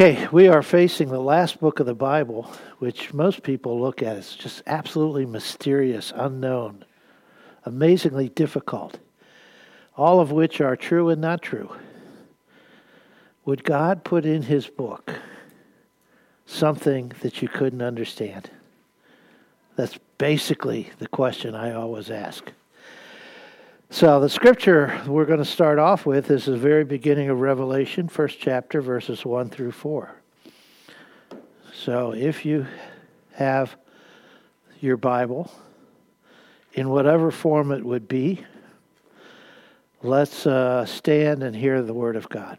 Okay, we are facing the last book of the Bible, which most people look at as just absolutely mysterious, unknown, amazingly difficult, all of which are true and not true. Would God put in His book something that you couldn't understand? That's basically the question I always ask. So, the scripture we're going to start off with is the very beginning of Revelation, first chapter, verses 1 through 4. So, if you have your Bible, in whatever form it would be, let's uh, stand and hear the Word of God.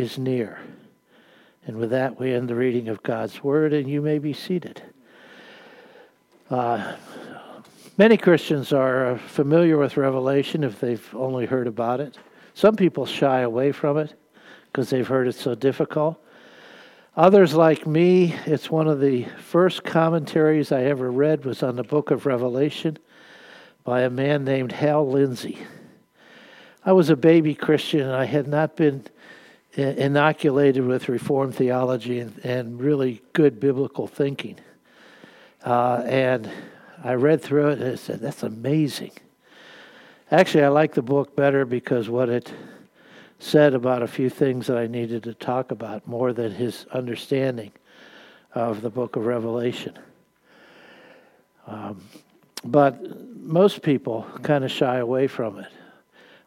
is near. And with that, we end the reading of God's Word, and you may be seated. Uh, many Christians are familiar with Revelation if they've only heard about it. Some people shy away from it because they've heard it's so difficult. Others, like me, it's one of the first commentaries I ever read was on the book of Revelation by a man named Hal Lindsey. I was a baby Christian and I had not been inoculated with Reformed theology and, and really good biblical thinking. Uh, and I read through it and I said, that's amazing. Actually, I like the book better because what it said about a few things that I needed to talk about more than his understanding of the book of Revelation. Um, but most people kind of shy away from it.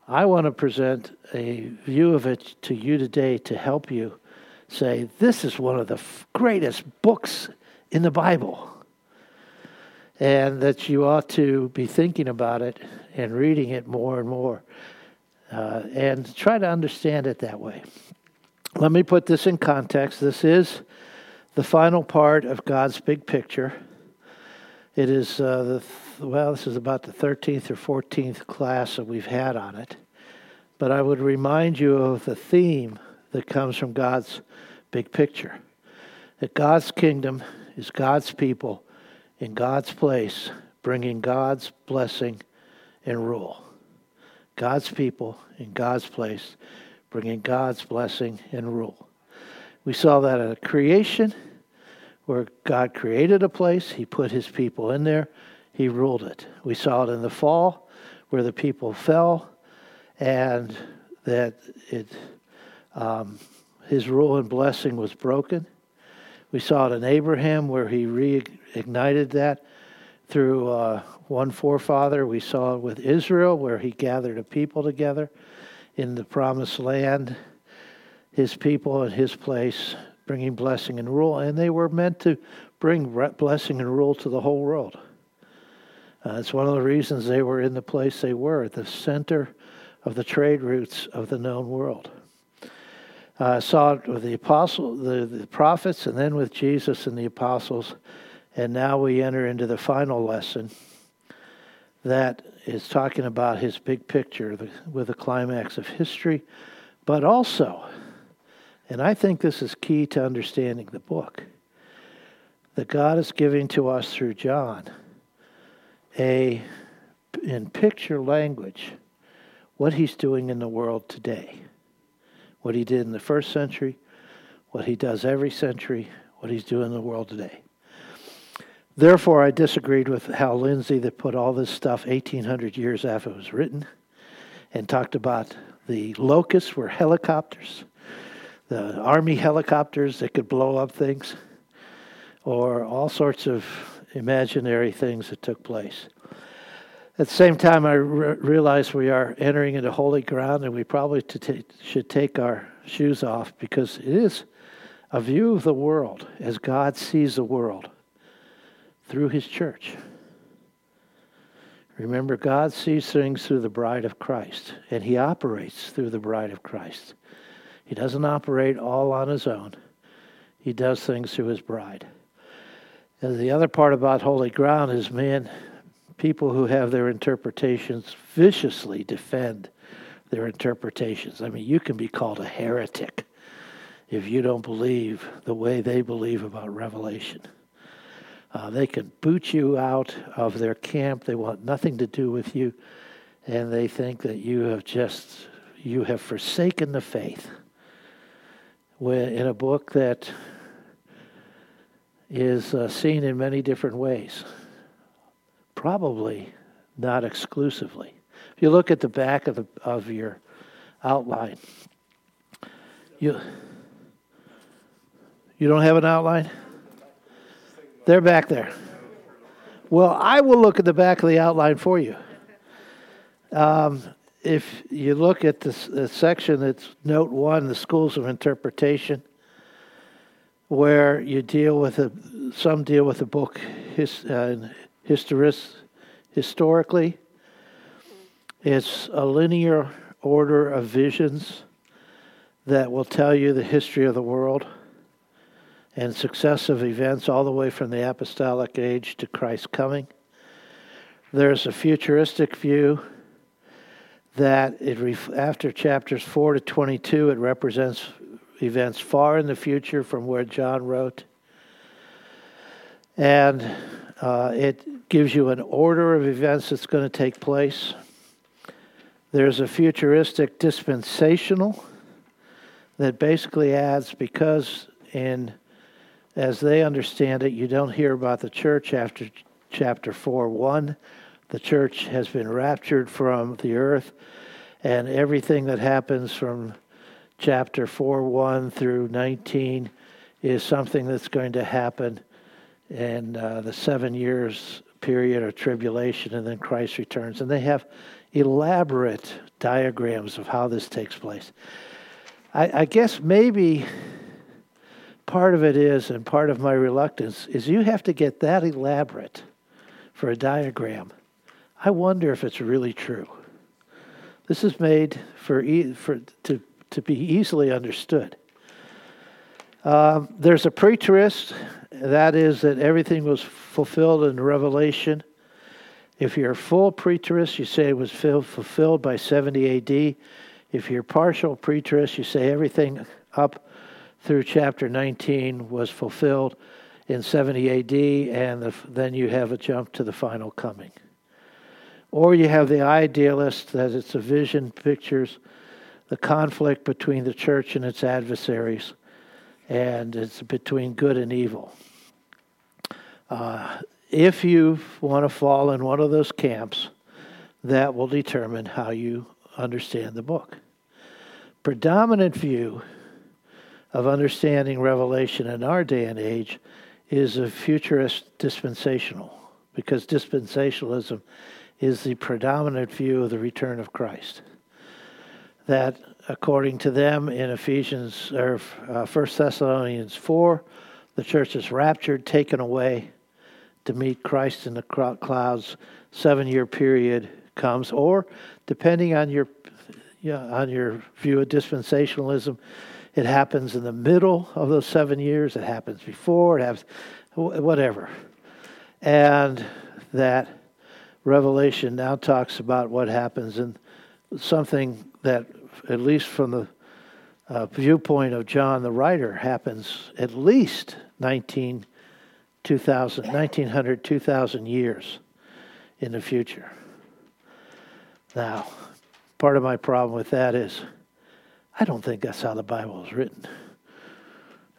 I want to present a view of it to you today to help you say, this is one of the greatest books in the Bible. And that you ought to be thinking about it and reading it more and more uh, and try to understand it that way. Let me put this in context. This is the final part of God's big picture. It is uh, the well, this is about the 13th or 14th class that we've had on it. But I would remind you of the theme that comes from God's big picture that God's kingdom is God's people in God's place, bringing God's blessing and rule. God's people in God's place, bringing God's blessing and rule. We saw that at creation, where God created a place, He put His people in there, he ruled it. We saw it in the fall where the people fell and that it, um, his rule and blessing was broken. We saw it in Abraham where he reignited that through uh, one forefather. We saw it with Israel where he gathered a people together in the promised land, his people and his place, bringing blessing and rule. And they were meant to bring blessing and rule to the whole world. Uh, it's one of the reasons they were in the place they were, at the center of the trade routes of the known world. I uh, saw it with the apostles, the, the prophets, and then with Jesus and the apostles. And now we enter into the final lesson that is talking about his big picture the, with the climax of history, but also, and I think this is key to understanding the book, that God is giving to us through John a in picture language what he's doing in the world today. What he did in the first century, what he does every century, what he's doing in the world today. Therefore, I disagreed with Hal Lindsey that put all this stuff 1800 years after it was written and talked about the locusts were helicopters, the army helicopters that could blow up things, or all sorts of imaginary things that took place. At the same time, I re- realize we are entering into holy ground and we probably t- should take our shoes off because it is a view of the world as God sees the world through his church. Remember, God sees things through the bride of Christ, and He operates through the bride of Christ. He doesn't operate all on His own, He does things through His bride. And the other part about holy ground is, man, people who have their interpretations viciously defend their interpretations. I mean, you can be called a heretic if you don't believe the way they believe about Revelation. Uh, they can boot you out of their camp. They want nothing to do with you, and they think that you have just you have forsaken the faith. When, in a book that is uh, seen in many different ways, probably not exclusively. If you look at the back of the of your outline, you you don't have an outline. They're back there. Well, I will look at the back of the outline for you. Um, if you look at this, the section that's note one, the schools of interpretation, where you deal with a, some deal with the book his, uh, historis, historically. It's a linear order of visions that will tell you the history of the world and successive events all the way from the apostolic age to Christ's coming. There's a futuristic view that it after chapters 4 to 22 it represents events far in the future from where John wrote. And uh, it gives you an order of events that's going to take place. There's a futuristic dispensational that basically adds because in as they understand it, you don't hear about the church after chapter 4 1. The church has been raptured from the earth, and everything that happens from chapter 4 1 through 19 is something that's going to happen in uh, the seven years period of tribulation, and then Christ returns. And they have elaborate diagrams of how this takes place. I, I guess maybe part of it is, and part of my reluctance, is you have to get that elaborate for a diagram. I wonder if it's really true. This is made for, e- for to, to be easily understood. Um, there's a preterist, that is, that everything was fulfilled in Revelation. If you're full preterist, you say it was fulfilled by 70 AD. If you're partial preterist, you say everything up through chapter 19 was fulfilled in 70 AD, and the, then you have a jump to the final coming. Or you have the idealist that it's a vision, pictures the conflict between the church and its adversaries, and it's between good and evil. Uh, if you want to fall in one of those camps, that will determine how you understand the book. Predominant view of understanding Revelation in our day and age is a futurist dispensational, because dispensationalism is the predominant view of the return of Christ. That, according to them, in Ephesians or uh, 1 Thessalonians 4, the church is raptured, taken away to meet Christ in the clouds. Seven year period comes, or depending on your on your view of dispensationalism, it happens in the middle of those seven years. It happens before. It happens, whatever. And that Revelation now talks about what happens in something that, at least from the uh, viewpoint of John the writer, happens at least 19, 2000, 1900, 2000 years in the future. Now, part of my problem with that is I don't think that's how the Bible is written.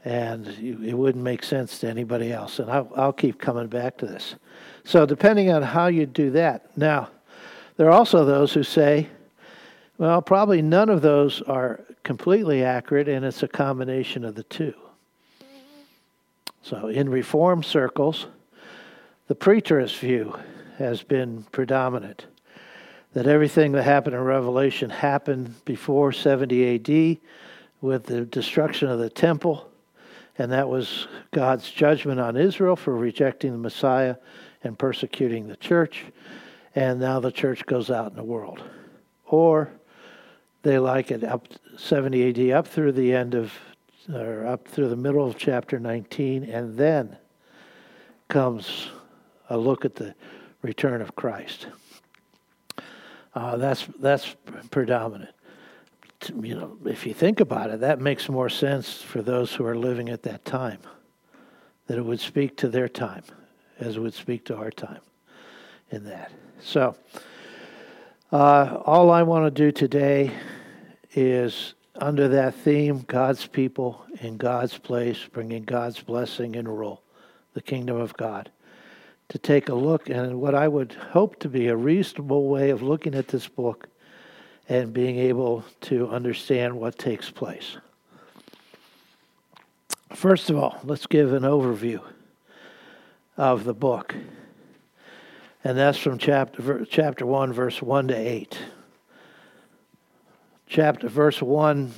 And it wouldn't make sense to anybody else. And I'll, I'll keep coming back to this. So, depending on how you do that. Now, there are also those who say, well, probably none of those are completely accurate, and it's a combination of the two. So, in Reform circles, the preterist view has been predominant that everything that happened in Revelation happened before 70 AD with the destruction of the temple, and that was God's judgment on Israel for rejecting the Messiah and persecuting the church. and now the church goes out in the world. Or they like it up 70 AD up through the end of or up through the middle of chapter 19 and then comes a look at the return of Christ. Uh, that's that's predominant. You know, if you think about it, that makes more sense for those who are living at that time. That it would speak to their time, as it would speak to our time, in that. So, uh, all I want to do today is under that theme, God's people in God's place, bringing God's blessing and rule, the kingdom of God to take a look and what I would hope to be a reasonable way of looking at this book and being able to understand what takes place. First of all, let's give an overview of the book. And that's from chapter, chapter 1, verse 1 to 8. Chapter verse 1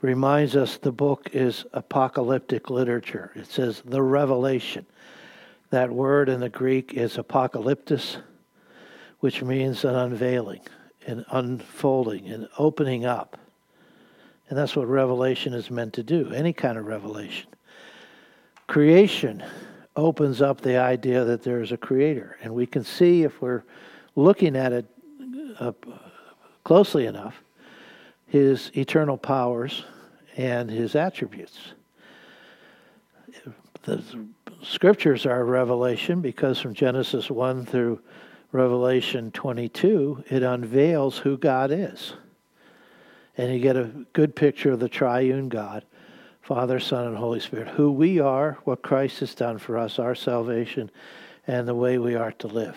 reminds us the book is apocalyptic literature. It says the revelation. That word in the Greek is apocalyptus, which means an unveiling, an unfolding, an opening up. And that's what revelation is meant to do, any kind of revelation. Creation opens up the idea that there is a creator. And we can see if we're looking at it uh, closely enough his eternal powers and his attributes. The scriptures are a revelation because from Genesis 1 through Revelation 22, it unveils who God is. And you get a good picture of the triune God, Father, Son, and Holy Spirit, who we are, what Christ has done for us, our salvation, and the way we are to live.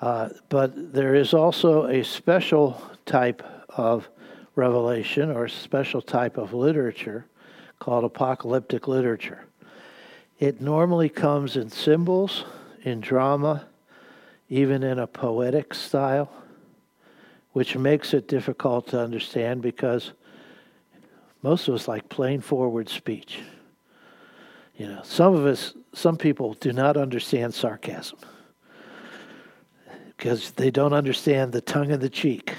Uh, but there is also a special type of revelation or a special type of literature called apocalyptic literature. It normally comes in symbols, in drama, even in a poetic style, which makes it difficult to understand because most of us like plain forward speech. You know, some of us, some people do not understand sarcasm because they don't understand the tongue in the cheek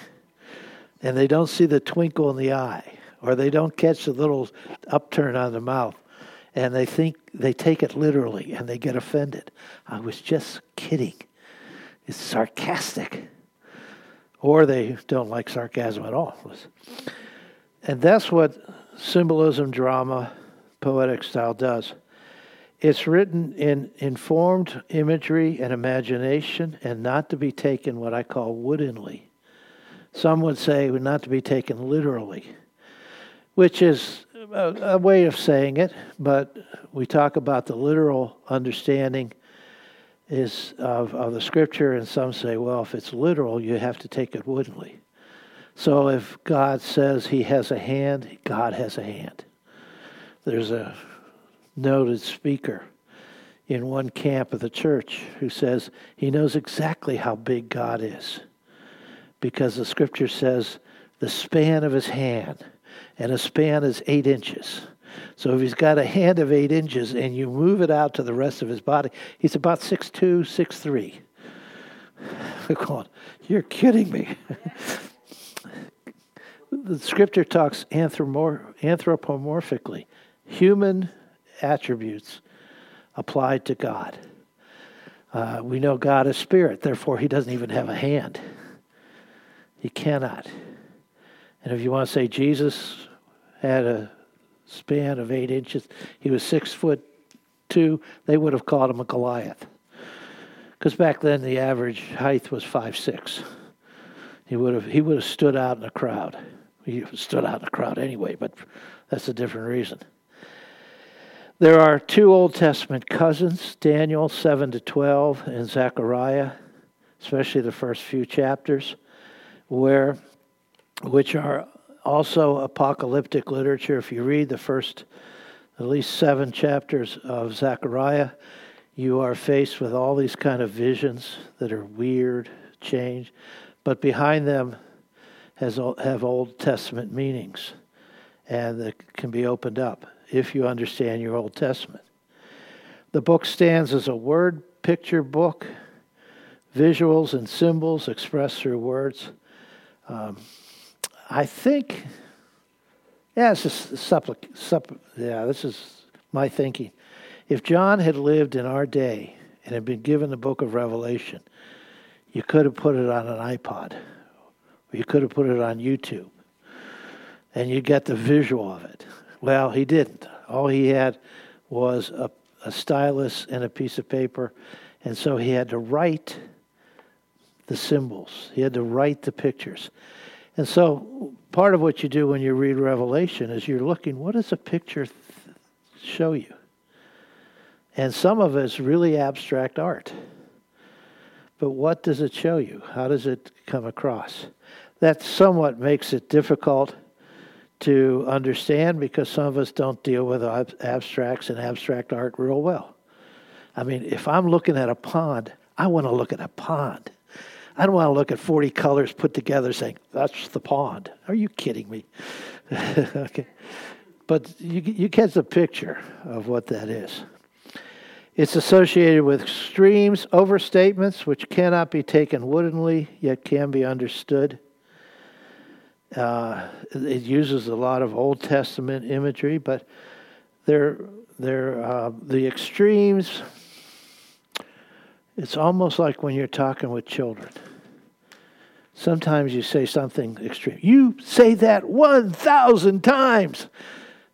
and they don't see the twinkle in the eye or they don't catch the little upturn on the mouth and they think they take it literally and they get offended. I was just kidding. It's sarcastic. Or they don't like sarcasm at all. And that's what symbolism, drama, poetic style does. It's written in informed imagery and imagination and not to be taken what I call woodenly. Some would say not to be taken literally, which is a, a way of saying it, but we talk about the literal understanding is of, of the scripture, and some say, well, if it's literal, you have to take it woodenly. So if God says he has a hand, God has a hand. There's a noted speaker in one camp of the church who says he knows exactly how big God is because the scripture says the span of his hand and a span is eight inches. So if he's got a hand of eight inches and you move it out to the rest of his body, he's about six two, six three. going, you're kidding me. the scripture talks anthropomorphically, human attributes applied to God. Uh, we know God is spirit, therefore, he doesn't even have a hand. He cannot. And if you want to say Jesus had a span of eight inches, he was six foot two, they would have called him a Goliath. Because back then the average height was five six. He would have he would have stood out in the crowd. He stood out in the crowd anyway, but that's a different reason. There are two Old Testament cousins, Daniel 7 to 12 and Zechariah, especially the first few chapters, where which are also apocalyptic literature. If you read the first at least seven chapters of Zechariah, you are faced with all these kind of visions that are weird, change, but behind them has have Old Testament meanings, and that can be opened up if you understand your Old Testament. The book stands as a word picture book, visuals and symbols expressed through words. Um, I think, yeah, it's just supplic, supp, yeah, this is my thinking. If John had lived in our day and had been given the book of Revelation, you could have put it on an iPod, or you could have put it on YouTube, and you get the visual of it. Well, he didn't. All he had was a, a stylus and a piece of paper, and so he had to write the symbols. He had to write the pictures. And so part of what you do when you read Revelation is you're looking, what does a picture show you? And some of it's really abstract art. But what does it show you? How does it come across? That somewhat makes it difficult to understand because some of us don't deal with abstracts and abstract art real well. I mean, if I'm looking at a pond, I want to look at a pond. I don't want to look at 40 colors put together saying, that's the pond. Are you kidding me? okay. But you, you get the picture of what that is. It's associated with extremes, overstatements, which cannot be taken woodenly, yet can be understood. Uh, it uses a lot of Old Testament imagery, but they're, they're, uh, the extremes it's almost like when you're talking with children. Sometimes you say something extreme. You say that 1,000 times.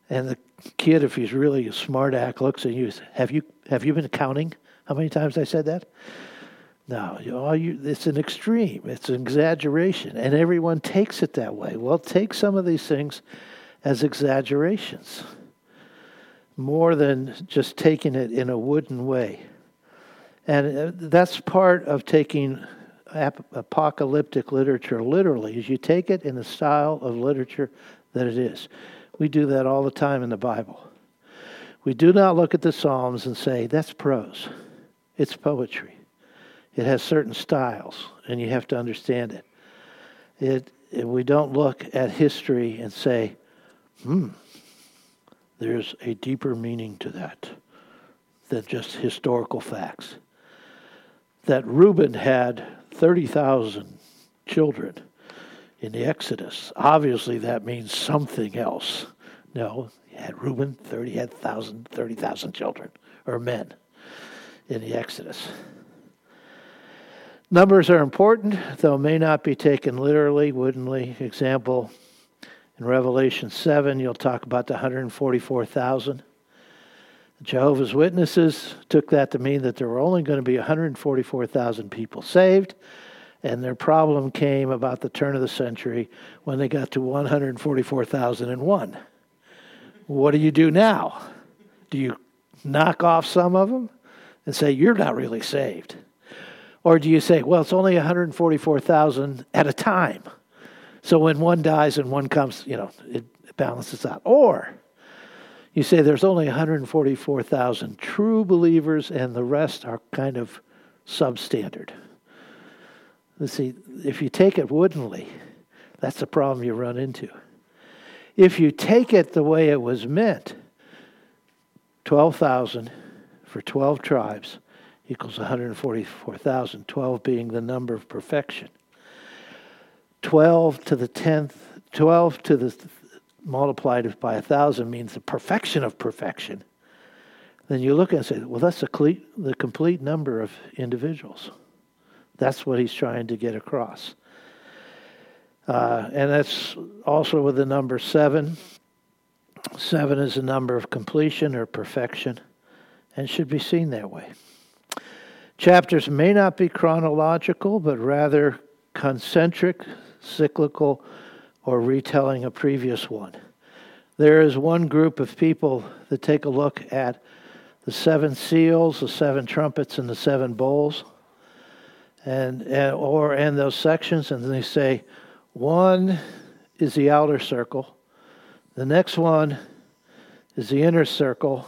And the kid, if he's really a smart act, looks at you have you have you been counting how many times I said that? No, all you, it's an extreme. It's an exaggeration. And everyone takes it that way. Well, take some of these things as exaggerations more than just taking it in a wooden way. And uh, that's part of taking apocalyptic literature literally, is you take it in the style of literature that it is. We do that all the time in the Bible. We do not look at the Psalms and say, that's prose. It's poetry. It has certain styles, and you have to understand it. It, it we don't look at history and say, hmm, there's a deeper meaning to that than just historical facts that Reuben had 30,000 children in the Exodus. Obviously, that means something else. No, had Reuben, 30, had 30,000 children, or men, in the Exodus. Numbers are important, though may not be taken literally, woodenly. Example, in Revelation 7, you'll talk about the 144,000. Jehovah's Witnesses took that to mean that there were only going to be 144,000 people saved, and their problem came about the turn of the century when they got to 144,001. What do you do now? Do you knock off some of them and say, you're not really saved? Or do you say, well, it's only 144,000 at a time? So when one dies and one comes, you know, it balances out. Or you say there's only 144,000 true believers, and the rest are kind of substandard. Let's see, if you take it woodenly, that's the problem you run into. If you take it the way it was meant, 12,000 for 12 tribes equals 144,000, 12 being the number of perfection. 12 to the 10th, 12 to the multiplied by a thousand means the perfection of perfection, then you look and say, well, that's the complete, the complete number of individuals. That's what he's trying to get across. Uh, and that's also with the number seven. Seven is a number of completion or perfection and should be seen that way. Chapters may not be chronological, but rather concentric, cyclical, or retelling a previous one. There is one group of people that take a look at the seven seals, the seven trumpets, and the seven bowls, and, and or and those sections, and they say, one is the outer circle, the next one is the inner circle,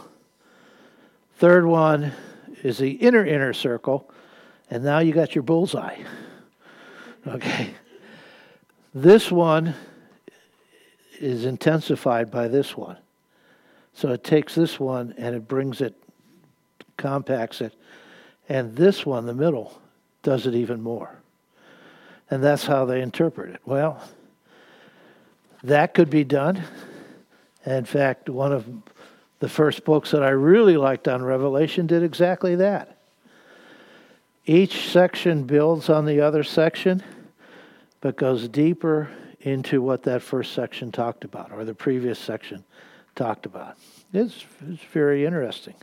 third one is the inner inner circle, and now you got your bullseye. Okay. This one is intensified by this one. So it takes this one and it brings it, compacts it. And this one, the middle, does it even more. And that's how they interpret it. Well, that could be done. In fact, one of the first books that I really liked on Revelation did exactly that. Each section builds on the other section, but goes deeper into what that first section talked about, or the previous section talked about. It's, it's very interesting.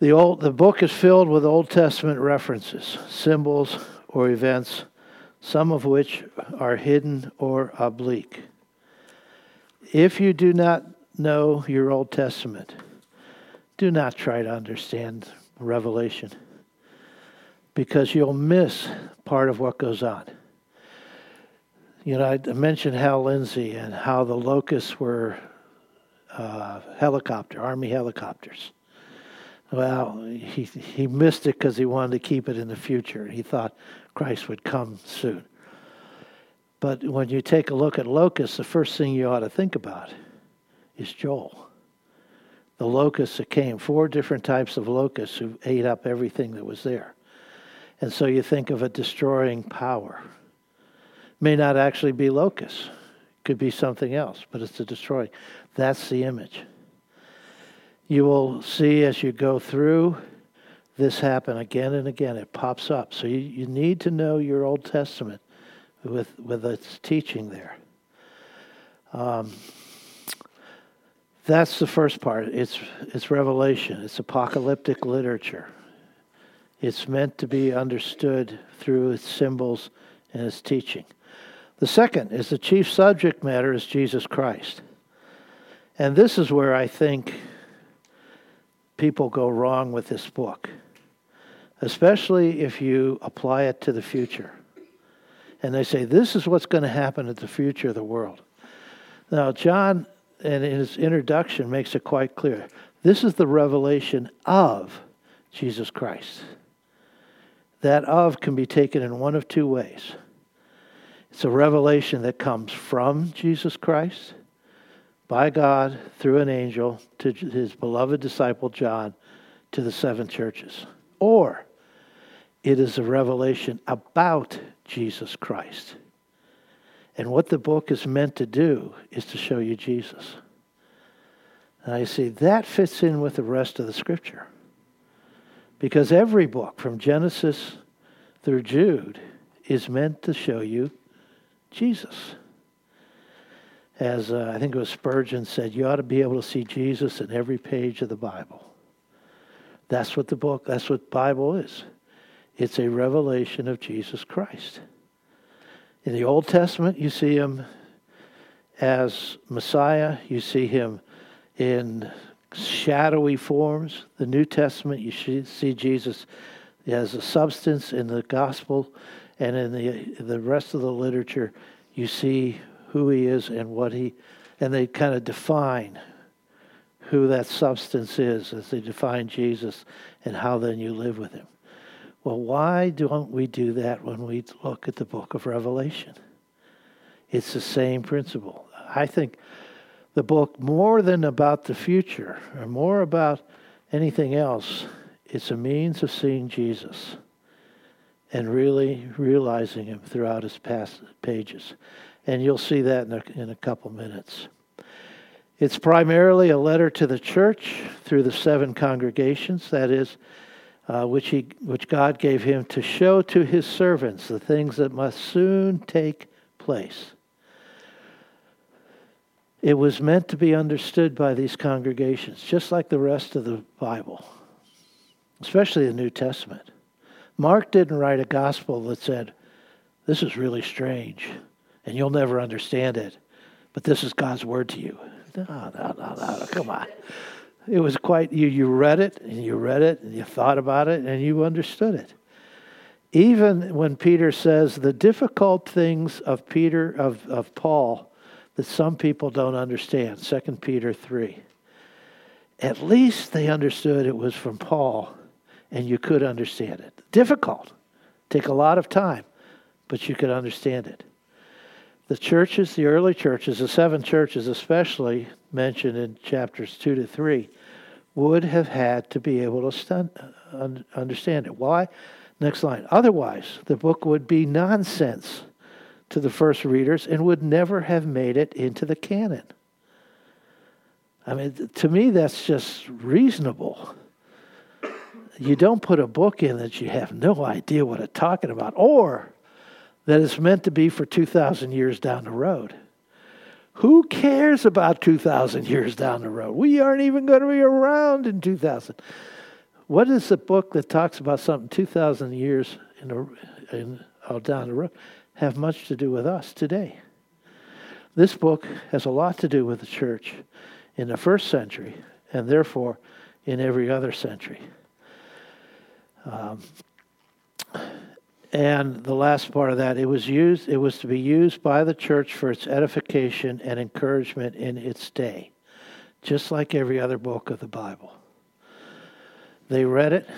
The, old, the book is filled with Old Testament references, symbols, or events, some of which are hidden or oblique. If you do not know your Old Testament, do not try to understand Revelation because you'll miss part of what goes on. You know, I mentioned Hal Lindsey and how the locusts were uh, helicopter, Army helicopters. Well, he, he missed it because he wanted to keep it in the future. He thought Christ would come soon. But when you take a look at locusts, the first thing you ought to think about is Joel. The locusts that came, four different types of locusts who ate up everything that was there. And so you think of a destroying power. May not actually be locusts, could be something else, but it's a destroying. That's the image. You will see as you go through this happen again and again. It pops up. So you, you need to know your Old Testament with, with its teaching there. Um, that's the first part. It's, it's revelation, it's apocalyptic literature. It's meant to be understood through its symbols and its teaching. The second is the chief subject matter is Jesus Christ. And this is where I think people go wrong with this book, especially if you apply it to the future. And they say, this is what's going to happen at the future of the world. Now, John, in his introduction, makes it quite clear. This is the revelation of Jesus Christ. That of can be taken in one of two ways. It's a revelation that comes from Jesus Christ, by God, through an angel, to his beloved disciple John, to the seven churches. Or it is a revelation about Jesus Christ. And what the book is meant to do is to show you Jesus. And I see that fits in with the rest of the scripture. Because every book from Genesis through Jude is meant to show you Jesus. As uh, I think it was Spurgeon said, you ought to be able to see Jesus in every page of the Bible. That's what the book, that's what Bible is. It's a revelation of Jesus Christ. In the Old Testament, you see him as Messiah, you see him in shadowy forms. The New Testament, you see Jesus as a substance in the gospel, and in the the rest of the literature, you see who he is and what he, and they kind of define who that substance is as they define Jesus and how then you live with him. Well, why don't we do that when we look at the book of Revelation? It's the same principle. I think the book, more than about the future or more about anything else, it's a means of seeing Jesus and really realizing him throughout his past pages. And you'll see that in a, in a couple minutes. It's primarily a letter to the church through the seven congregations, that is, uh, which, he, which God gave him to show to his servants the things that must soon take place. It was meant to be understood by these congregations, just like the rest of the Bible, especially the New Testament. Mark didn't write a gospel that said, This is really strange, and you'll never understand it, but this is God's word to you. No, no, no, no, come on. It was quite you you read it and you read it and you thought about it and you understood it. Even when peter says the difficult things of peter of, of paul that some people don't understand 2 peter 3 at least they understood it was from paul and you could understand it difficult take a lot of time but you could understand it the churches, the early churches, the seven churches especially mentioned in chapters 2 to 3, would have had to be able to stun, uh, understand it. Why? Next line. Otherwise, the book would be nonsense to the first readers and would never have made it into the canon. I mean, to me, that's just reasonable. You don't put a book in that you have no idea what it's talking about, or that it's meant to be for 2,000 years down the road. Who cares about 2,000 years down the road? We aren't even going to be around in 2,000. What is a book that talks about something 2,000 years in, in oh, down the road have much to do with us today? This book has a lot to do with the church in the first century and therefore in every other century. Um, and the last part of that, it was used, it was to be used by the church for its edification and encouragement in its day, just like every other book of the Bible. They read it.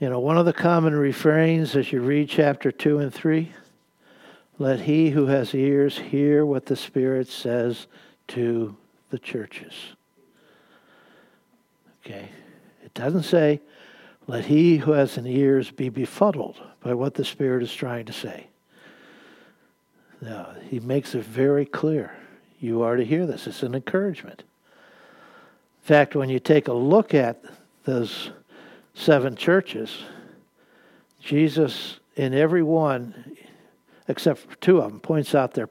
You know, one of the common refrains as you read chapter 2 and 3 let he who has ears hear what the Spirit says to the churches. Okay. It doesn't say, let he who has an ears be befuddled by what the Spirit is trying to say. No, he makes it very clear. You are to hear this. It's an encouragement. In fact, when you take a look at those seven churches, Jesus, in every one, except for two of them, points out their,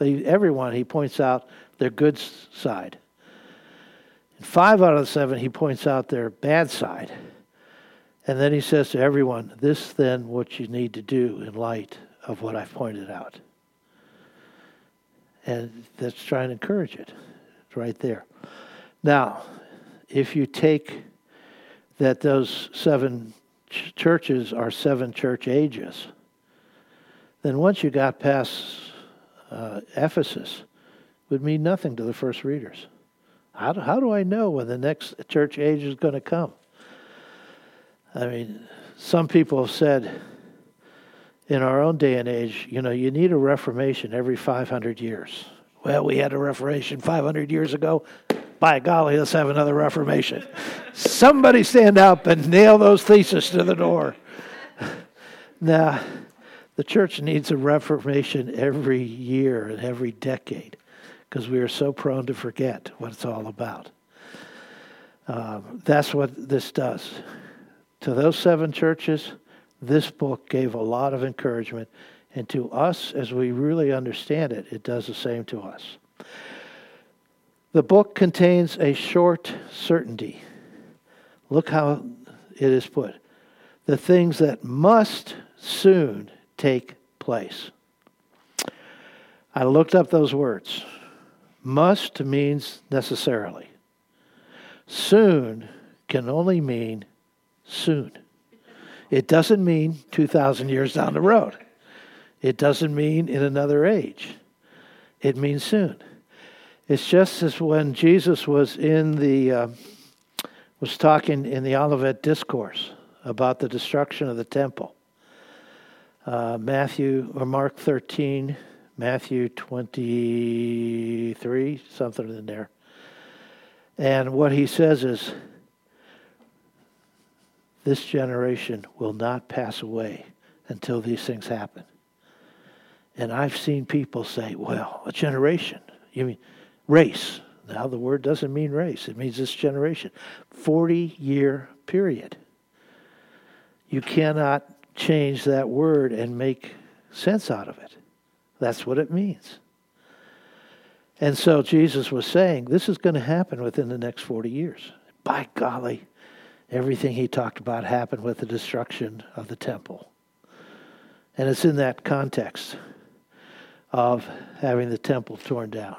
everyone, he points out their good side. In five out of the seven, he points out their bad side. And then he says to everyone, This then what you need to do in light of what I've pointed out. And that's trying to encourage it. It's right there. Now, if you take that those seven ch- churches are seven church ages, then once you got past uh, Ephesus, would mean nothing to the first readers. How do, how do I know when the next church age is going to come? I mean, some people have said in our own day and age, you know, you need a reformation every 500 years. Well, we had a reformation 500 years ago. By golly, let's have another reformation. Somebody stand up and nail those theses to the door. now, the church needs a reformation every year and every decade because we are so prone to forget what it's all about. Um, that's what this does. To those seven churches, this book gave a lot of encouragement. And to us, as we really understand it, it does the same to us. The book contains a short certainty. Look how it is put. The things that must soon take place. I looked up those words. Must means necessarily. Soon can only mean soon. It doesn't mean 2,000 years down the road. It doesn't mean in another age. It means soon. It's just as when Jesus was in the uh, was talking in the Olivet discourse about the destruction of the temple. Uh, Matthew or Mark 13, Matthew 23, something in there. And what he says is, this generation will not pass away until these things happen. And I've seen people say, well, a generation. You mean race. Now, the word doesn't mean race, it means this generation. 40 year period. You cannot change that word and make sense out of it. That's what it means. And so Jesus was saying, this is going to happen within the next 40 years. By golly, everything he talked about happened with the destruction of the temple. And it's in that context of having the temple torn down.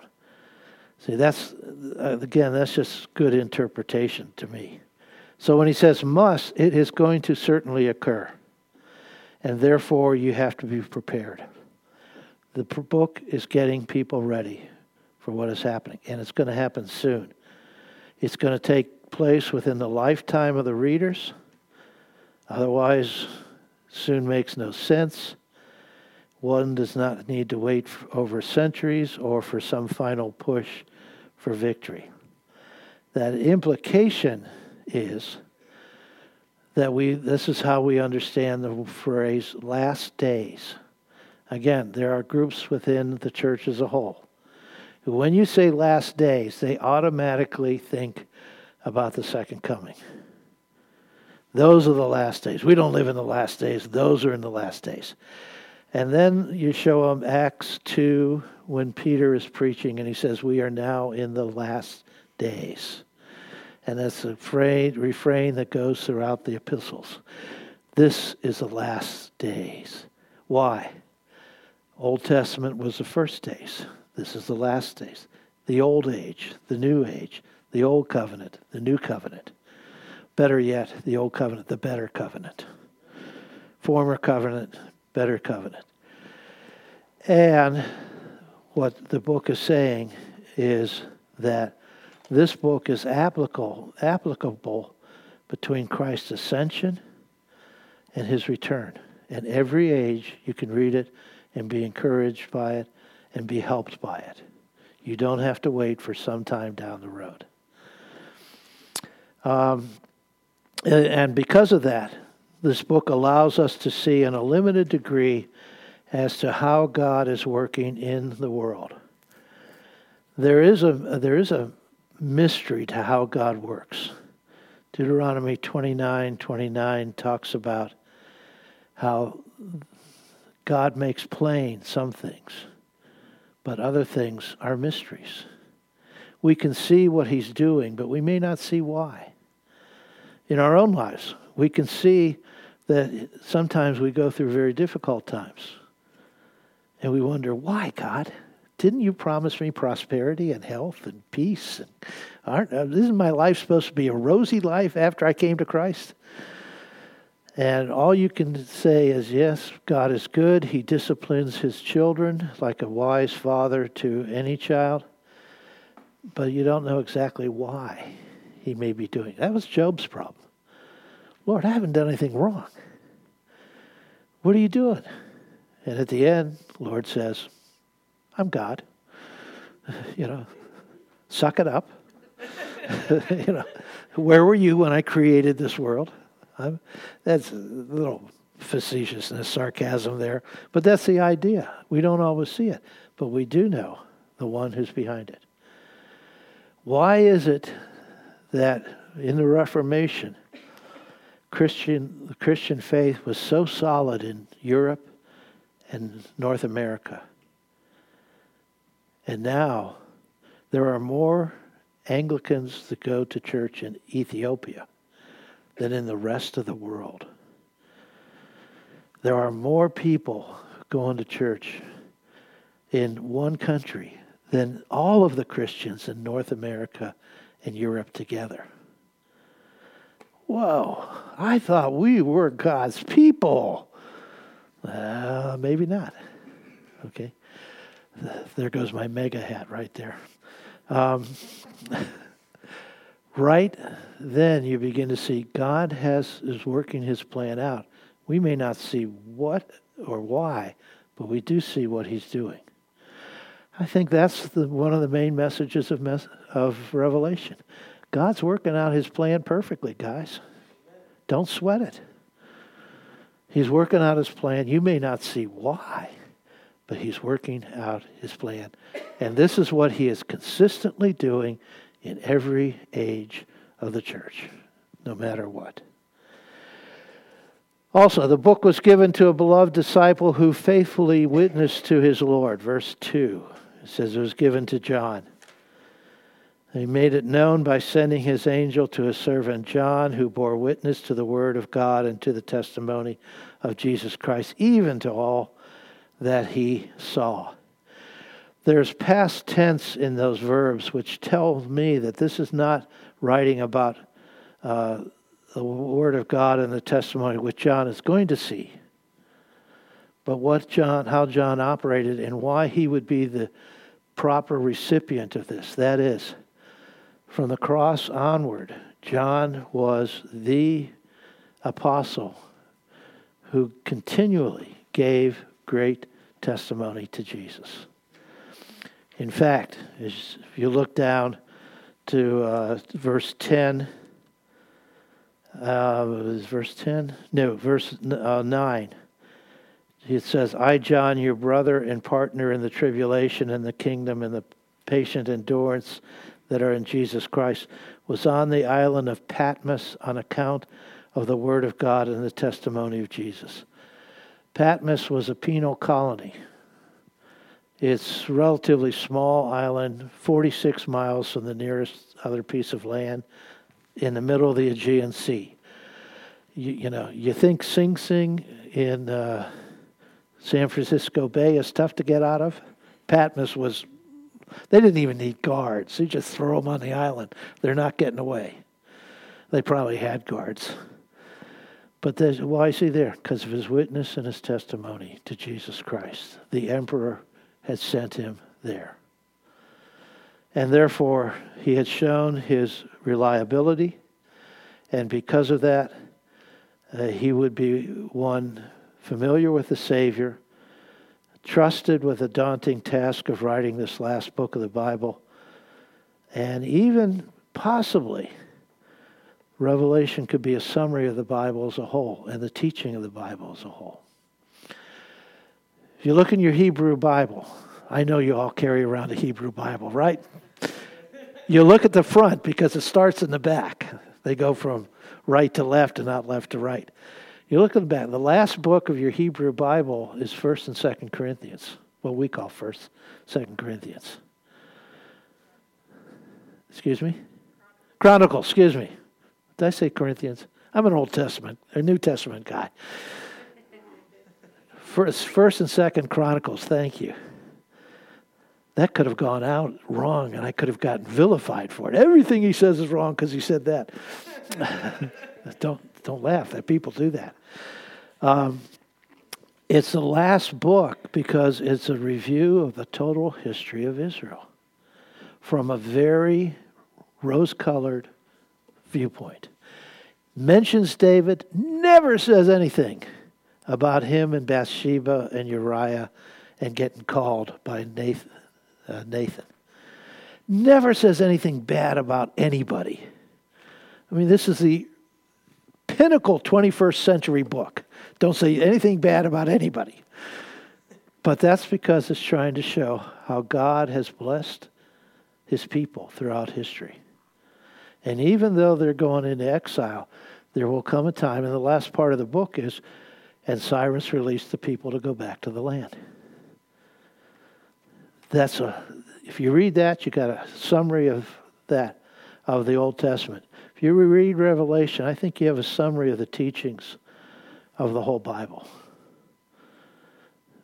See, that's, uh, again, that's just good interpretation to me. So when he says must, it is going to certainly occur. And therefore, you have to be prepared. The book is getting people ready for what is happening, and it's going to happen soon. It's going to take place within the lifetime of the readers. Otherwise, soon makes no sense. One does not need to wait over centuries or for some final push for victory. That implication is that we this is how we understand the phrase last days. Again, there are groups within the church as a whole. When you say last days, they automatically think about the second coming. Those are the last days. We don't live in the last days. Those are in the last days. And then you show them Acts 2 when Peter is preaching and he says, We are now in the last days. And that's a phrase, refrain that goes throughout the epistles. This is the last days. Why? Old Testament was the first days. This is the last days. The old age, the new age, the old covenant, the new covenant. Better yet, the old covenant, the better covenant. Former covenant, better covenant. And what the book is saying is that this book is applicable, applicable between Christ's ascension and his return. In every age, you can read it and be encouraged by it and be helped by it. You don't have to wait for some time down the road. Um, and because of that, this book allows us to see in a limited degree as to how God is working in the world. There is a there is a mystery to how God works. Deuteronomy 29 29 talks about how God makes plain some things, but other things are mysteries. We can see what He's doing, but we may not see why. In our own lives, we can see that sometimes we go through very difficult times. And we wonder, why, God? didn't you promise me prosperity and health and peace? And aren't, uh, isn't my life supposed to be a rosy life after I came to Christ? And all you can say is, yes, God is good. He disciplines his children like a wise father to any child. But you don't know exactly why he may be doing. That was Job's problem. Lord, I haven't done anything wrong. What are you doing? And at the end, Lord says, I'm God. You know, suck it up. you know, where were you when I created this world? I'm, that's a little facetiousness, sarcasm there, but that's the idea. We don't always see it, but we do know the one who's behind it. Why is it that in the Reformation, Christian the Christian faith was so solid in Europe and North America? And now there are more Anglicans that go to church in Ethiopia than in the rest of the world. There are more people going to church in one country than all of the Christians in North America and Europe together. Whoa, I thought we were God's people. Uh, maybe not. Okay there goes my mega hat right there. Um, right then, you begin to see God has is working His plan out. We may not see what or why, but we do see what He's doing. I think that's the, one of the main messages of mes- of Revelation. God's working out His plan perfectly, guys. Don't sweat it. He's working out His plan. You may not see why but he's working out his plan. And this is what he is consistently doing in every age of the church, no matter what. Also, the book was given to a beloved disciple who faithfully witnessed to his Lord. Verse 2 it says it was given to John. He made it known by sending his angel to his servant John, who bore witness to the word of God and to the testimony of Jesus Christ, even to all that he saw. There's past tense in those verbs, which tells me that this is not writing about uh, the Word of God and the testimony which John is going to see, but what John, how John operated and why he would be the proper recipient of this. That is, from the cross onward, John was the apostle who continually gave great testimony to Jesus. In fact, if you look down to uh, verse 10, uh, verse 10? No, verse uh, 9. It says, I, John, your brother and partner in the tribulation and the kingdom and the patient endurance that are in Jesus Christ, was on the island of Patmos on account of the word of God and the testimony of Jesus. Patmos was a penal colony. It's relatively small island, 46 miles from the nearest other piece of land in the middle of the Aegean Sea. You, you know, you think Sing Sing in uh, San Francisco Bay is tough to get out of? Patmos was, they didn't even need guards. You just throw them on the island. They're not getting away. They probably had guards. But why is he there? Because of his witness and his testimony to Jesus Christ. The emperor had sent him there. And therefore, he had shown his reliability, and because of that, uh, he would be one familiar with the Savior, trusted with the daunting task of writing this last book of the Bible, and even possibly Revelation could be a summary of the Bible as a whole and the teaching of the Bible as a whole. If you look in your Hebrew Bible, I know you all carry around a Hebrew Bible, right? You look at the front because it starts in the back. They go from right to left and not left to right. You look at the back. The last book of your Hebrew Bible is First and Second Corinthians. What we call First, Second Corinthians. Excuse me. Chronicles. Excuse me. Did I say Corinthians? I'm an Old Testament, a New Testament guy. First, First and Second Chronicles. Thank you. That could have gone out wrong, and I could have gotten vilified for it. Everything he says is wrong because he said that. don't don't laugh that people do that. Um, it's the last book because it's a review of the total history of Israel from a very rose colored viewpoint. Mentions David, never says anything about him and Bathsheba and Uriah and getting called by Nathan. Uh, Nathan. Never says anything bad about anybody. I mean, this is the pinnacle 21st century book. Don't say anything bad about anybody. But that's because it's trying to show how God has blessed his people throughout history. And even though they're going into exile, there will come a time, and the last part of the book is, and Cyrus released the people to go back to the land. That's a, if you read that, you got a summary of that, of the Old Testament. If you read Revelation, I think you have a summary of the teachings of the whole Bible.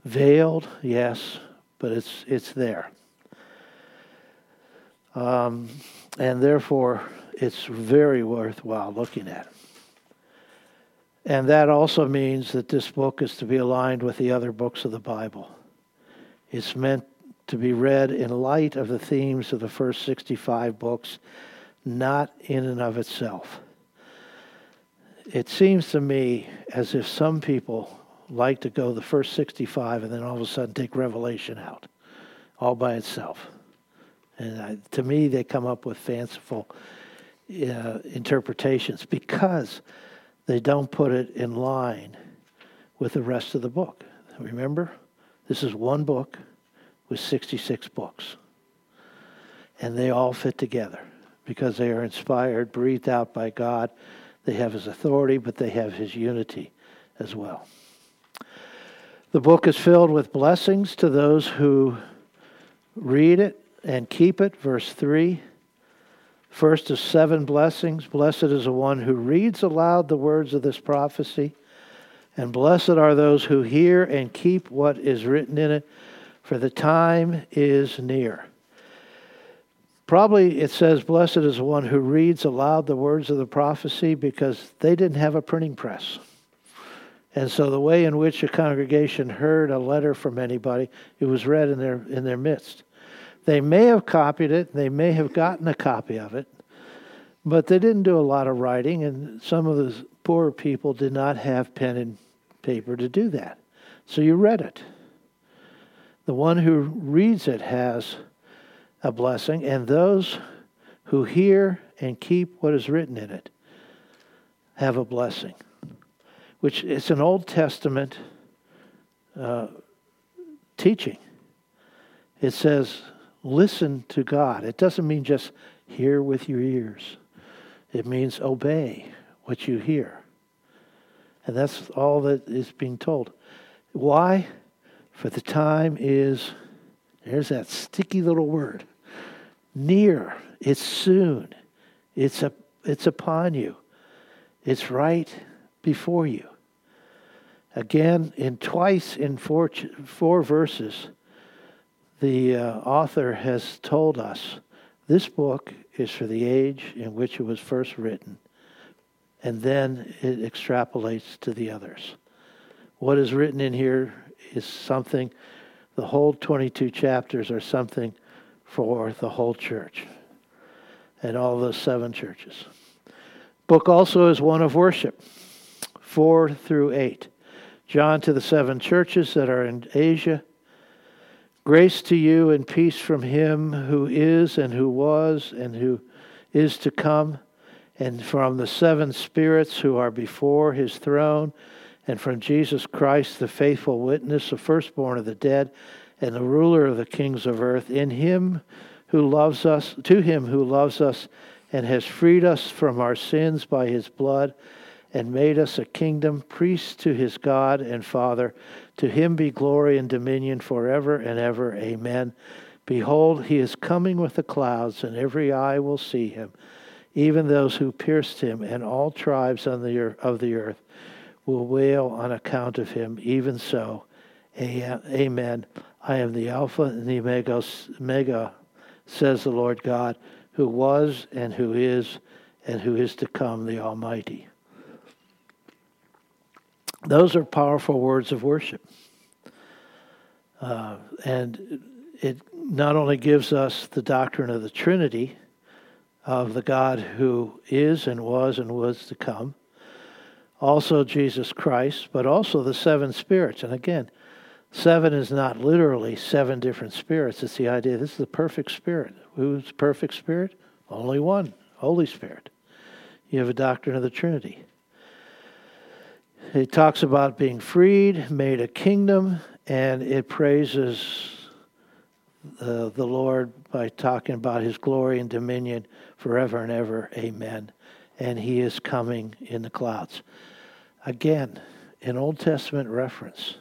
Veiled, yes, but it's it's there. Um, and therefore, it's very worthwhile looking at. And that also means that this book is to be aligned with the other books of the Bible. It's meant to be read in light of the themes of the first 65 books, not in and of itself. It seems to me as if some people like to go the first 65 and then all of a sudden take Revelation out all by itself. And I, to me, they come up with fanciful uh, interpretations because they don't put it in line with the rest of the book. Remember, this is one book with 66 books. And they all fit together because they are inspired, breathed out by God. They have His authority, but they have His unity as well. The book is filled with blessings to those who read it and keep it. Verse 3 First of seven blessings Blessed is the one who reads aloud the words of this prophecy, and blessed are those who hear and keep what is written in it, for the time is near. Probably it says, Blessed is the one who reads aloud the words of the prophecy because they didn't have a printing press. And so the way in which a congregation heard a letter from anybody, it was read in their in their midst. They may have copied it, they may have gotten a copy of it, but they didn't do a lot of writing, and some of the poorer people did not have pen and paper to do that. So you read it. The one who reads it has a blessing, and those who hear and keep what is written in it have a blessing, which is an Old Testament uh, teaching. It says, listen to God. It doesn't mean just hear with your ears, it means obey what you hear. And that's all that is being told. Why? For the time is, there's that sticky little word, near. It's soon. It's, a, it's upon you. It's right before you. Again, in twice in four, four verses, the uh, author has told us this book is for the age in which it was first written, and then it extrapolates to the others. What is written in here is something, the whole 22 chapters are something for the whole church and all those seven churches. Book also is one of worship, 4 through 8. John to the seven churches that are in Asia. Grace to you and peace from him who is and who was and who is to come, and from the seven spirits who are before his throne, and from Jesus Christ, the faithful witness, the firstborn of the dead, and the ruler of the kings of earth, in him who loves us, to him who loves us and has freed us from our sins by his blood and made us a kingdom, priests to his God and Father. To him be glory and dominion forever and ever. Amen. Behold, he is coming with the clouds, and every eye will see him, even those who pierced him, and all tribes on the earth, of the earth will wail on account of him. Even so, Amen. I am the Alpha and the Omega, says the Lord God, who was and who is and who is to come, the Almighty. Those are powerful words of worship. Uh, and it not only gives us the doctrine of the Trinity, of the God who is and was and was to come, also Jesus Christ, but also the seven spirits. And again, seven is not literally seven different spirits. It's the idea this is the perfect spirit. Who's perfect spirit? Only one, Holy Spirit. You have a doctrine of the Trinity. It talks about being freed, made a kingdom, and it praises uh, the Lord by talking about his glory and dominion forever and ever. Amen. And he is coming in the clouds. Again, an Old Testament reference.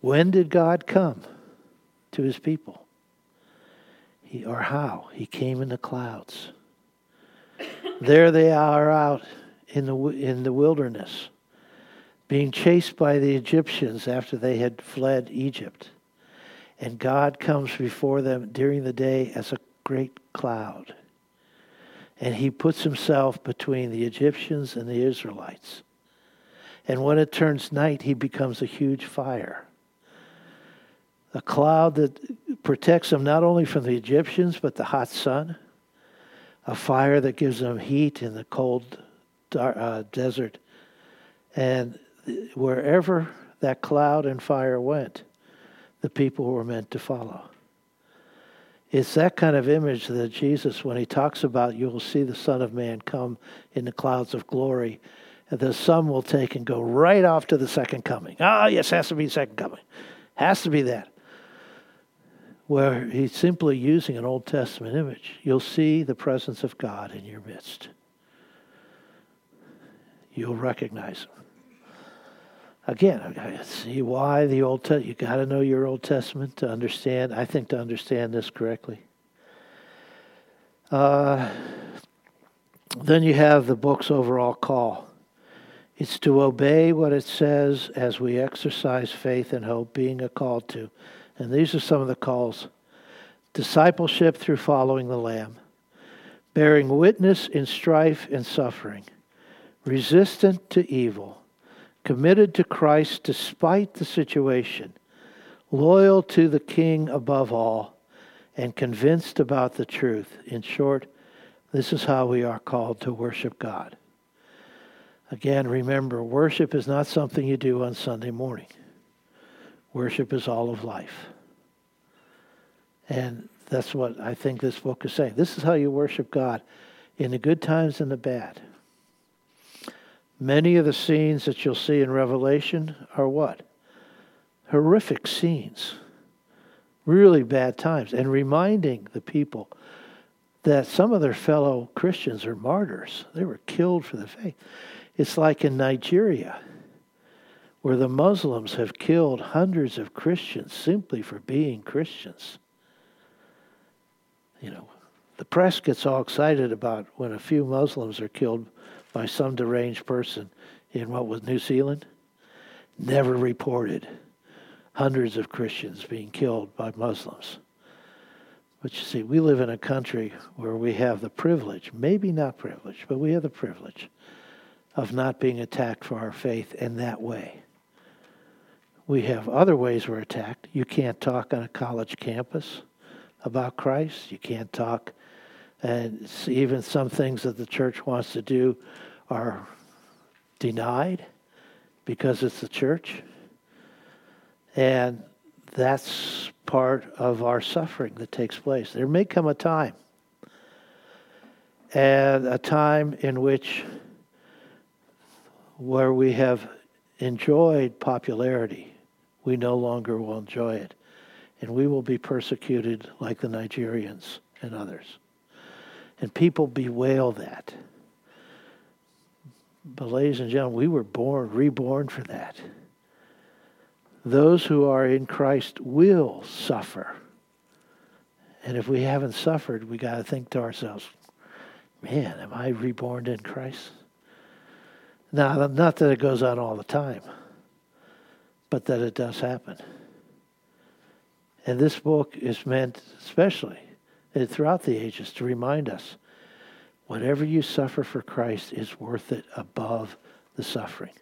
When did God come to his people? He, or how? He came in the clouds. There they are out in the, in the wilderness being chased by the Egyptians after they had fled Egypt. And God comes before them during the day as a great cloud. And he puts himself between the Egyptians and the Israelites. And when it turns night, he becomes a huge fire. A cloud that protects them not only from the Egyptians, but the hot sun. A fire that gives them heat in the cold uh, desert. And wherever that cloud and fire went, the people were meant to follow. It's that kind of image that Jesus, when he talks about, you will see the Son of Man come in the clouds of glory, and the some will take and go right off to the second coming. Ah, oh, yes, has to be second coming. Has to be that. Where he's simply using an Old Testament image. You'll see the presence of God in your midst. You'll recognize him. Again, I see why the Old Testament, you got to know your Old Testament to understand, I think, to understand this correctly. Uh, then you have the book's overall call. It's to obey what it says as we exercise faith and hope, being a call to. And these are some of the calls discipleship through following the Lamb, bearing witness in strife and suffering, resistant to evil committed to Christ despite the situation, loyal to the King above all, and convinced about the truth. In short, this is how we are called to worship God. Again, remember, worship is not something you do on Sunday morning. Worship is all of life. And that's what I think this book is saying. This is how you worship God in the good times and the bad. Many of the scenes that you'll see in Revelation are what? Horrific scenes. Really bad times. And reminding the people that some of their fellow Christians are martyrs. They were killed for the faith. It's like in Nigeria, where the Muslims have killed hundreds of Christians simply for being Christians. You know, the press gets all excited about when a few Muslims are killed by some deranged person in what was New Zealand. Never reported hundreds of Christians being killed by Muslims. But you see, we live in a country where we have the privilege, maybe not privilege, but we have the privilege of not being attacked for our faith in that way. We have other ways we're attacked. You can't talk on a college campus about Christ. You can't talk, and even some things that the church wants to do are denied because it's the church. And that's part of our suffering that takes place. There may come a time, and a time in which where we have enjoyed popularity, we no longer will enjoy it. And we will be persecuted like the Nigerians and others. And people bewail that. But, ladies and gentlemen, we were born, reborn for that those who are in Christ will suffer. And if we haven't suffered, we got to think to ourselves, man, am I reborn in Christ? Now, not that it goes on all the time, but that it does happen. And this book is meant, especially eh, throughout the ages, to remind us whatever you suffer for Christ is worth it above the suffering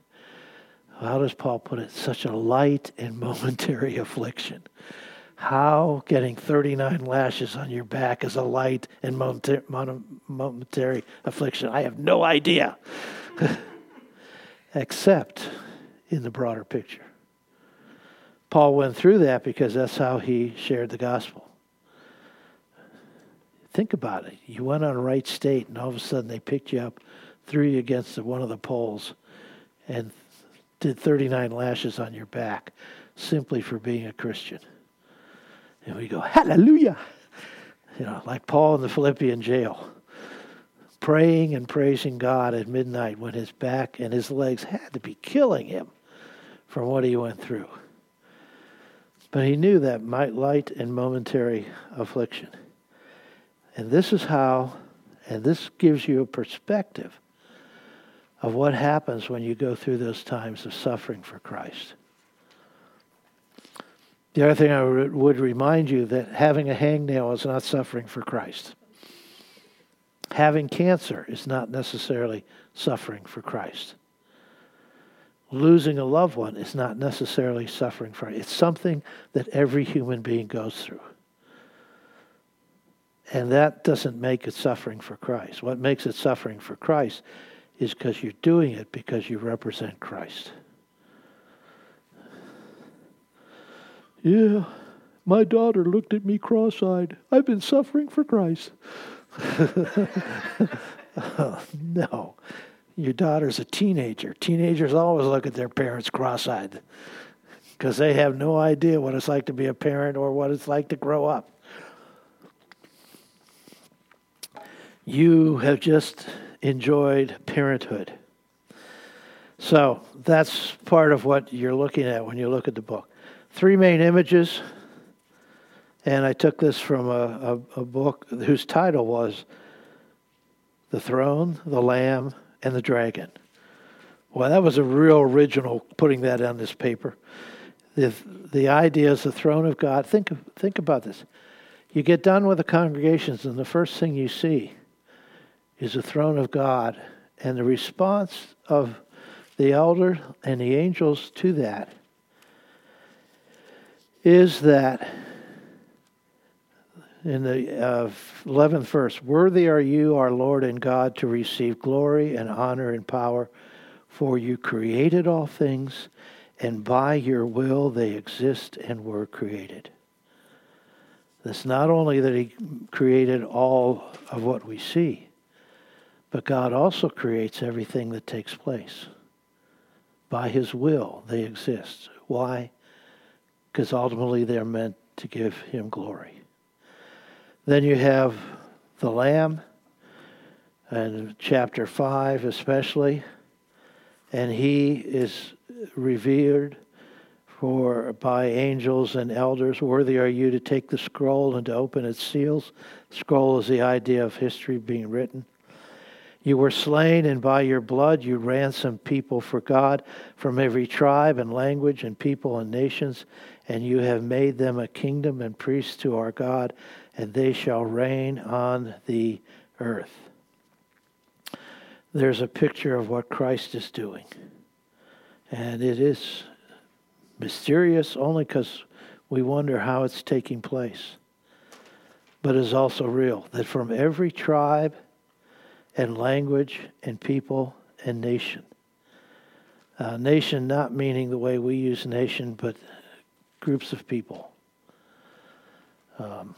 how does Paul put it? Such a light and momentary affliction. How getting 39 lashes on your back is a light and momentary affliction. I have no idea. Except in the broader picture. Paul went through that because that's how he shared the gospel. Think about it. You went on a right State, and all of a sudden they picked you up, threw you against one of the poles, and did 39 lashes on your back simply for being a Christian. And we go, Hallelujah! You know, like Paul in the Philippian jail, praying and praising God at midnight when his back and his legs had to be killing him from what he went through. But he knew that might light and momentary affliction. And this is how, and this gives you a perspective of what happens when you go through those times of suffering for Christ. The other thing I would remind you that having a hangnail is not suffering for Christ. Having cancer is not necessarily suffering for Christ. Losing a loved one is not necessarily suffering for it. It's something that every human being goes through. And that doesn't make it suffering for Christ. What makes it suffering for Christ is because you're doing it because you represent Christ. Yeah, my daughter looked at me cross eyed. I've been suffering for Christ. oh, no, your daughter's a teenager. Teenagers always look at their parents cross eyed because they have no idea what it's like to be a parent or what it's like to grow up. You have just enjoyed parenthood. So that's part of what you're looking at when you look at the book. Three main images, and I took this from a, a, a book whose title was The Throne, the Lamb, and the Dragon. Well, that was a real original putting that on this paper. The, the idea is the throne of God. Think, think about this. You get done with the congregations, and the first thing you see is the throne of God. And the response of the elder and the angels to that is that in the uh, 11th verse, Worthy are you, our Lord and God, to receive glory and honor and power, for you created all things, and by your will they exist and were created. It's not only that He created all of what we see, But God also creates everything that takes place. By His will, they exist. Why? Because ultimately they're meant to give Him glory. Then you have the Lamb, and chapter 5 especially, and He is revered for by angels and elders. Worthy are you to take the scroll and to open its seals. Scroll is the idea of history being written. You were slain, and by your blood you ransomed people for God from every tribe and language and people and nations, and you have made them a kingdom and priests to our God, and they shall reign on the earth. There's a picture of what Christ is doing, and it is mysterious only because we wonder how it's taking place. But is also real that from every tribe and language and people and nation, uh, nation not meaning the way we use nation, but groups of people. Um,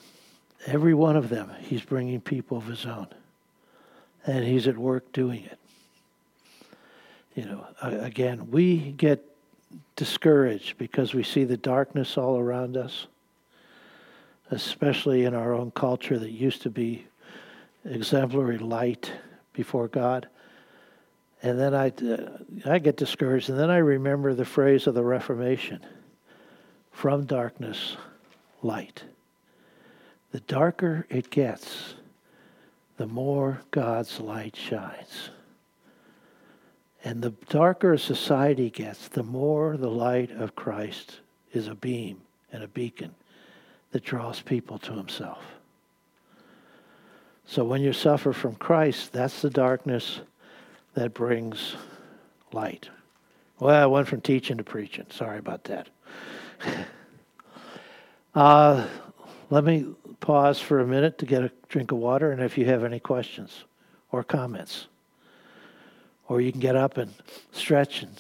every one of them, he's bringing people of his own. And he's at work doing it. You know, again, we get discouraged because we see the darkness all around us, especially in our own culture that used to be exemplary light before God. And then I, uh, I get discouraged, and then I remember the phrase of the Reformation from darkness, light. The darker it gets, the more God's light shines. And the darker society gets, the more the light of Christ is a beam and a beacon that draws people to himself. So when you suffer from Christ, that's the darkness that brings light. Well, I went from teaching to preaching. Sorry about that. uh, let me pause for a minute to get a drink of water, and if you have any questions or comments. Or you can get up and stretch and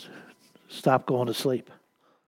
stop going to sleep.